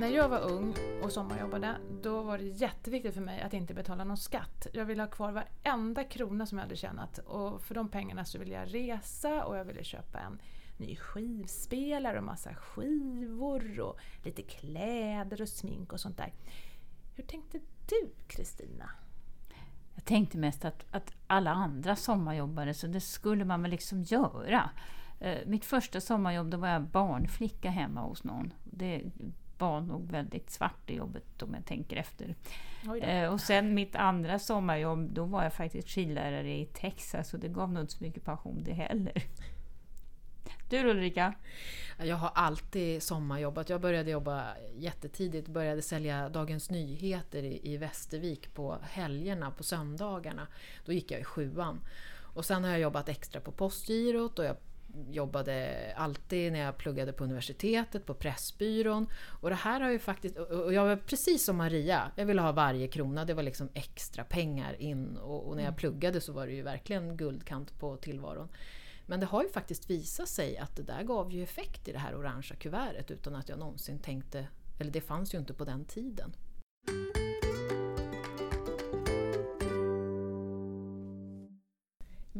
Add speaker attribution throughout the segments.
Speaker 1: När jag var ung och sommarjobbade, då var det jätteviktigt för mig att inte betala någon skatt. Jag ville ha kvar varenda krona som jag hade tjänat och för de pengarna så ville jag resa och jag ville köpa en ny skivspelare och massa skivor och lite kläder och smink och sånt där. Hur tänkte du Kristina?
Speaker 2: Jag tänkte mest att, att alla andra sommarjobbade så det skulle man väl liksom göra. Eh, mitt första sommarjobb då var jag barnflicka hemma hos någon. Det var nog väldigt svart i jobbet om jag tänker efter. Eh, och sen mitt andra sommarjobb, då var jag faktiskt skidlärare i Texas och det gav nog inte så mycket pension det heller. Du Ulrika?
Speaker 3: Jag har alltid sommarjobbat. Jag började jobba jättetidigt. Började sälja Dagens Nyheter i, i Västervik på helgerna, på söndagarna. Då gick jag i sjuan. Och sen har jag jobbat extra på Postgirot och jag jobbade alltid när jag pluggade på universitetet, på Pressbyrån. Och det här har ju faktiskt... Och jag var precis som Maria, jag ville ha varje krona. Det var liksom extra pengar in. Och, och när jag mm. pluggade så var det ju verkligen guldkant på tillvaron. Men det har ju faktiskt visat sig att det där gav ju effekt i det här orangea kuvertet utan att jag någonsin tänkte... Eller det fanns ju inte på den tiden.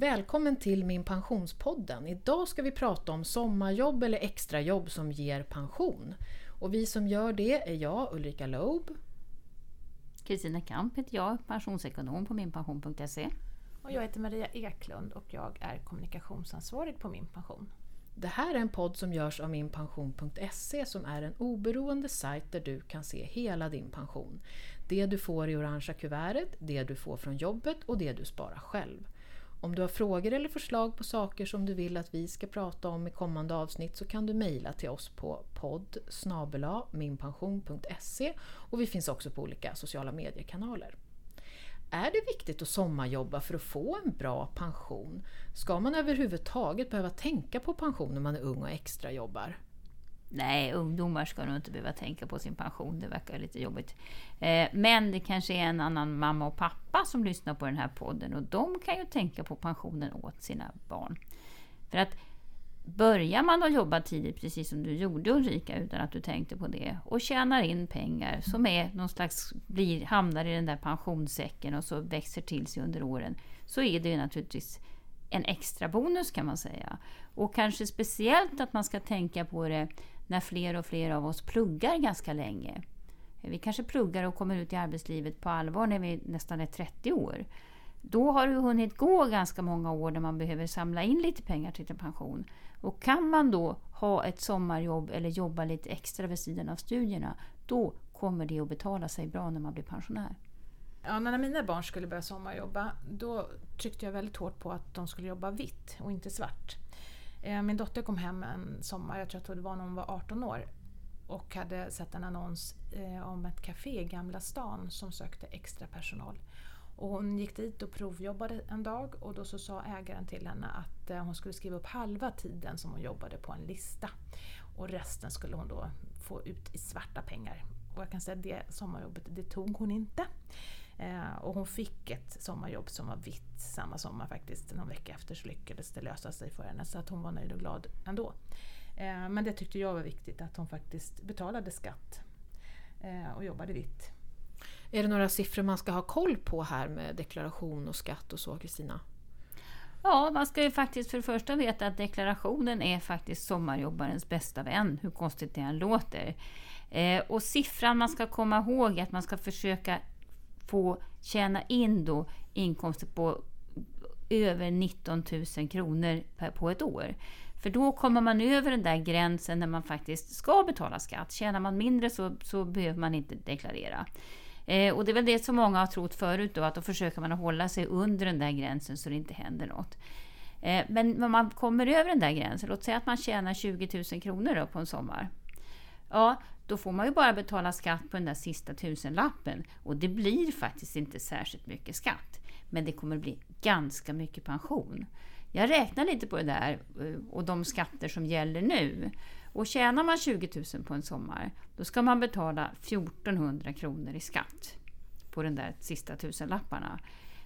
Speaker 3: Välkommen till min pensionspodden. Idag ska vi prata om sommarjobb eller extrajobb som ger pension. Och vi som gör det är jag, Ulrika Loeb.
Speaker 2: Kristina Kamp heter jag, pensionsekonom på minpension.se.
Speaker 1: Och jag heter Maria Eklund och jag är kommunikationsansvarig på Min Pension.
Speaker 3: Det här är en podd som görs av minpension.se som är en oberoende sajt där du kan se hela din pension. Det du får i orangea kuvertet, det du får från jobbet och det du sparar själv. Om du har frågor eller förslag på saker som du vill att vi ska prata om i kommande avsnitt så kan du mejla till oss på podd minpension.se och vi finns också på olika sociala mediekanaler. Är det viktigt att sommarjobba för att få en bra pension? Ska man överhuvudtaget behöva tänka på pension när man är ung och extrajobbar?
Speaker 2: Nej, ungdomar ska nog inte behöva tänka på sin pension. Det verkar lite jobbigt. Eh, men det kanske är en annan mamma och pappa som lyssnar på den här podden och de kan ju tänka på pensionen åt sina barn. För att börjar man att jobba tidigt, precis som du gjorde Ulrika, utan att du tänkte på det, och tjänar in pengar som är någon slags, blir, hamnar i den där pensionssäcken och så växer till sig under åren, så är det ju naturligtvis en extra bonus kan man säga. Och kanske speciellt att man ska tänka på det när fler och fler av oss pluggar ganska länge. Vi kanske pluggar och kommer ut i arbetslivet på allvar när vi nästan är 30 år. Då har det hunnit gå ganska många år när man behöver samla in lite pengar till din pension. Och kan man då ha ett sommarjobb eller jobba lite extra vid sidan av studierna, då kommer det att betala sig bra när man blir pensionär.
Speaker 1: Ja, när mina barn skulle börja sommarjobba, då tryckte jag väldigt hårt på att de skulle jobba vitt och inte svart. Eh, min dotter kom hem en sommar, jag tror att det var när hon var 18 år, och hade sett en annons eh, om ett café i Gamla stan som sökte extra personal. Och hon gick dit och provjobbade en dag och då så sa ägaren till henne att eh, hon skulle skriva upp halva tiden som hon jobbade på en lista. Och resten skulle hon då få ut i svarta pengar. Och jag kan säga att det sommarjobbet, det tog hon inte. Eh, och hon fick ett sommarjobb som var vitt samma sommar faktiskt. Någon vecka efter så lyckades det lösa sig för henne så att hon var nöjd och glad ändå. Eh, men det tyckte jag var viktigt att hon faktiskt betalade skatt eh, och jobbade vitt.
Speaker 3: Är det några siffror man ska ha koll på här med deklaration och skatt och så, Kristina?
Speaker 2: Ja, man ska ju faktiskt för det första veta att deklarationen är faktiskt sommarjobbarens bästa vän, hur konstigt det än låter. Eh, och siffran man ska komma ihåg är att man ska försöka få tjäna in då inkomster på över 19 000 kronor på ett år. För då kommer man över den där gränsen när man faktiskt ska betala skatt. Tjänar man mindre så, så behöver man inte deklarera. Eh, och det är väl det som många har trott förut då, att då försöker man hålla sig under den där gränsen så det inte händer något. Eh, men när man kommer över den där gränsen, låt säga att man tjänar 20 000 kronor då på en sommar. Ja, då får man ju bara betala skatt på den där sista tusenlappen. Och det blir faktiskt inte särskilt mycket skatt. Men det kommer bli ganska mycket pension. Jag räknar lite på det där eh, och de skatter som gäller nu. Och tjänar man 20 000 på en sommar, då ska man betala 1400 kronor i skatt på den där sista tusenlapparna.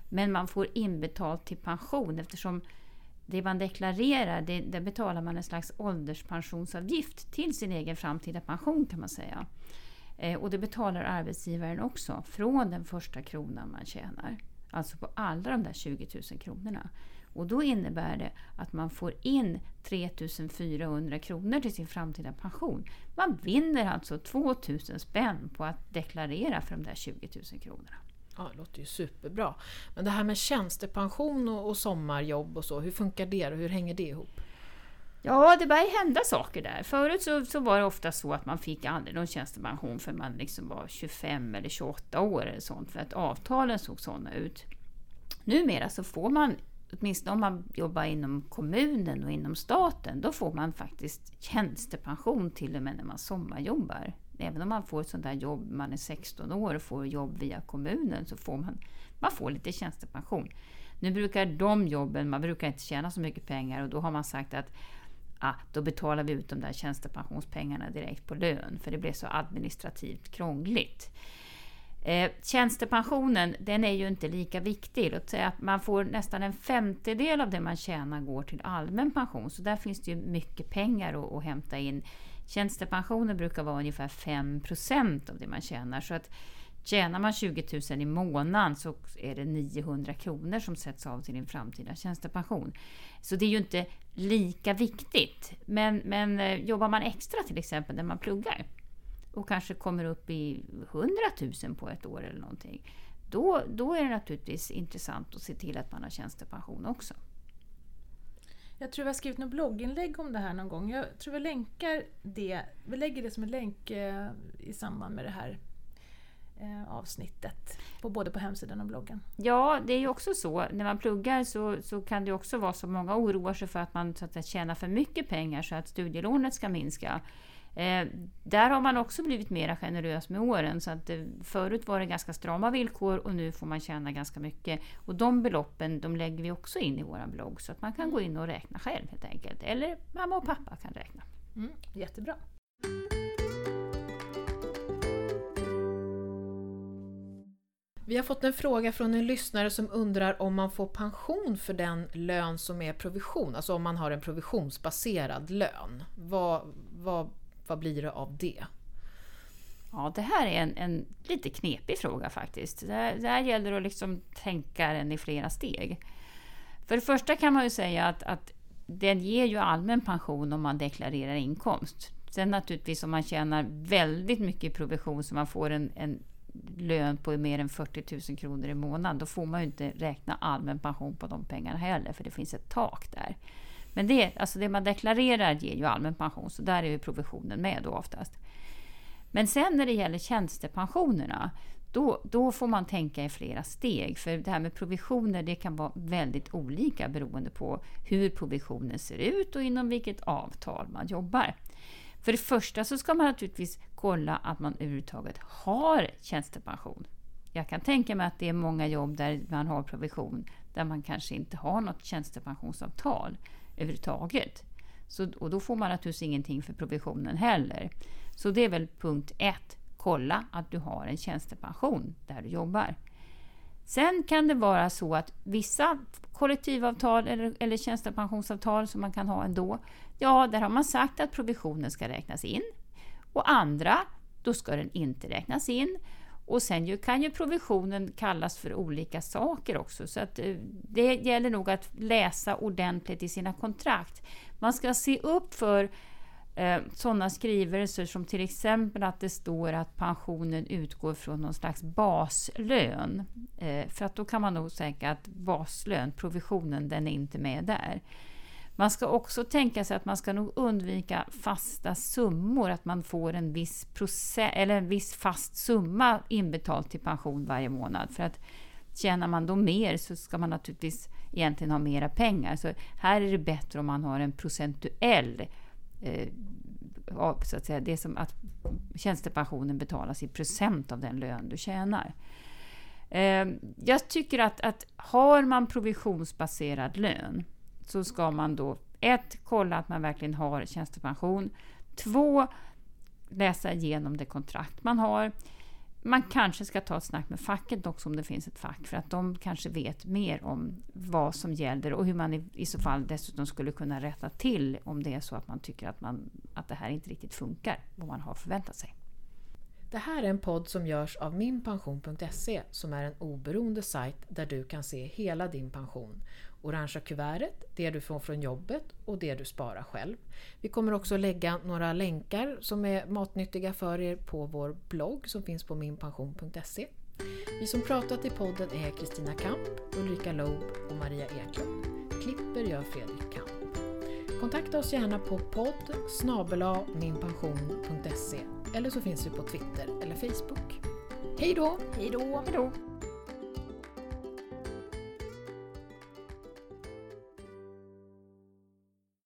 Speaker 2: Men man får inbetalt till pension eftersom det man deklarerar, det, där betalar man en slags ålderspensionsavgift till sin egen framtida pension kan man säga. Eh, och det betalar arbetsgivaren också från den första kronan man tjänar. Alltså på alla de där 20 000 kronorna. Och då innebär det att man får in 3 400 kronor till sin framtida pension. Man vinner alltså 2 000 spänn på att deklarera för de där 20 000 kronorna.
Speaker 3: Ja, det låter ju superbra. Men det här med tjänstepension och, och sommarjobb och så, hur funkar det och hur hänger det ihop?
Speaker 2: Ja, det börjar hända saker där. Förut så, så var det ofta så att man fick aldrig någon tjänstepension för man liksom var 25 eller 28 år eller sånt, för att avtalen såg sådana ut. Numera så får man, åtminstone om man jobbar inom kommunen och inom staten, då får man faktiskt tjänstepension till och med när man sommarjobbar. Även om man får ett sånt där jobb, man är 16 år och får jobb via kommunen, så får man, man får lite tjänstepension. Nu brukar de jobben, man brukar inte tjäna så mycket pengar och då har man sagt att ah, då betalar vi ut de där tjänstepensionspengarna direkt på lön, för det blir så administrativt krångligt. Eh, tjänstepensionen, den är ju inte lika viktig. Låt säga att man får nästan en femtedel av det man tjänar går till allmän pension, så där finns det ju mycket pengar att, att hämta in. Tjänstepensionen brukar vara ungefär 5% av det man tjänar, så att Tjänar man 20 000 i månaden så är det 900 kronor som sätts av till din framtida tjänstepension. Så det är ju inte lika viktigt. Men, men eh, jobbar man extra till exempel när man pluggar och kanske kommer upp i 100 000 på ett år eller någonting. Då, då är det naturligtvis intressant att se till att man har tjänstepension också.
Speaker 1: Jag tror vi har skrivit något blogginlägg om det här någon gång. Jag tror vi länkar det. Vi lägger det som en länk eh, i samband med det här eh, avsnittet, på, både på hemsidan och bloggen.
Speaker 2: Ja, det är ju också så. När man pluggar så, så kan det också vara så många oroar sig för att man så att säga, tjänar för mycket pengar så att studielånet ska minska. Eh, där har man också blivit mer generös med åren. Så att, eh, förut var det ganska strama villkor och nu får man tjäna ganska mycket. Och de beloppen de lägger vi också in i vår blogg så att man kan gå in och räkna själv helt enkelt. Eller mamma och pappa kan räkna.
Speaker 1: Mm, jättebra.
Speaker 3: Vi har fått en fråga från en lyssnare som undrar om man får pension för den lön som är provision, alltså om man har en provisionsbaserad lön. Vad, vad, vad blir det av det?
Speaker 2: Ja, det här är en, en lite knepig fråga faktiskt. Det det här gäller att liksom tänka den i flera steg. För det första kan man ju säga att, att den ger ju allmän pension om man deklarerar inkomst. Sen naturligtvis om man tjänar väldigt mycket i provision så man får en, en lön på mer än 40 000 kronor i månaden, då får man ju inte räkna allmän pension på de pengarna heller, för det finns ett tak där. Men det, alltså det man deklarerar ger ju allmän pension, så där är ju provisionen med då oftast. Men sen när det gäller tjänstepensionerna, då, då får man tänka i flera steg. För det här med provisioner det kan vara väldigt olika beroende på hur provisionen ser ut och inom vilket avtal man jobbar. För det första så ska man naturligtvis kolla att man överhuvudtaget har tjänstepension. Jag kan tänka mig att det är många jobb där man har provision där man kanske inte har något tjänstepensionsavtal överhuvudtaget. Så, och då får man naturligtvis ingenting för provisionen heller. Så det är väl punkt ett. Kolla att du har en tjänstepension där du jobbar. Sen kan det vara så att vissa kollektivavtal eller, eller tjänstepensionsavtal som man kan ha ändå, ja, där har man sagt att provisionen ska räknas in. Och andra, då ska den inte räknas in. Och sen ju, kan ju provisionen kallas för olika saker också, så att eh, det gäller nog att läsa ordentligt i sina kontrakt. Man ska se upp för eh, sådana skrivelser som till exempel att det står att pensionen utgår från någon slags baslön. Eh, för att då kan man nog säga att baslön, provisionen, den är inte med där. Man ska också tänka sig att man ska nog undvika fasta summor, att man får en viss, procent, eller en viss fast summa inbetalt till pension varje månad. För att tjänar man då mer så ska man naturligtvis egentligen ha mera pengar. Så här är det bättre om man har en procentuell eh, så att säga, det som att tjänstepensionen betalas i procent av den lön du tjänar. Eh, jag tycker att, att har man provisionsbaserad lön så ska man då ett, kolla att man verkligen har tjänstepension. Två, läsa igenom det kontrakt man har. Man kanske ska ta ett snack med facket också om det finns ett fack för att de kanske vet mer om vad som gäller och hur man i, i så fall dessutom skulle kunna rätta till om det är så att man tycker att, man, att det här inte riktigt funkar, vad man har förväntat sig.
Speaker 3: Det här är en podd som görs av minpension.se som är en oberoende sajt där du kan se hela din pension. Orangea kuvertet, det du får från jobbet och det du sparar själv. Vi kommer också lägga några länkar som är matnyttiga för er på vår blogg som finns på minpension.se. Vi som pratat i podden är Kristina Kamp, Ulrika Loob och Maria Eklund. Klipper gör Fredrik Kamp. Kontakta oss gärna på podd minpension.se eller så finns vi på Twitter eller Facebook. Hej då!
Speaker 1: Hej då!
Speaker 2: Hej då!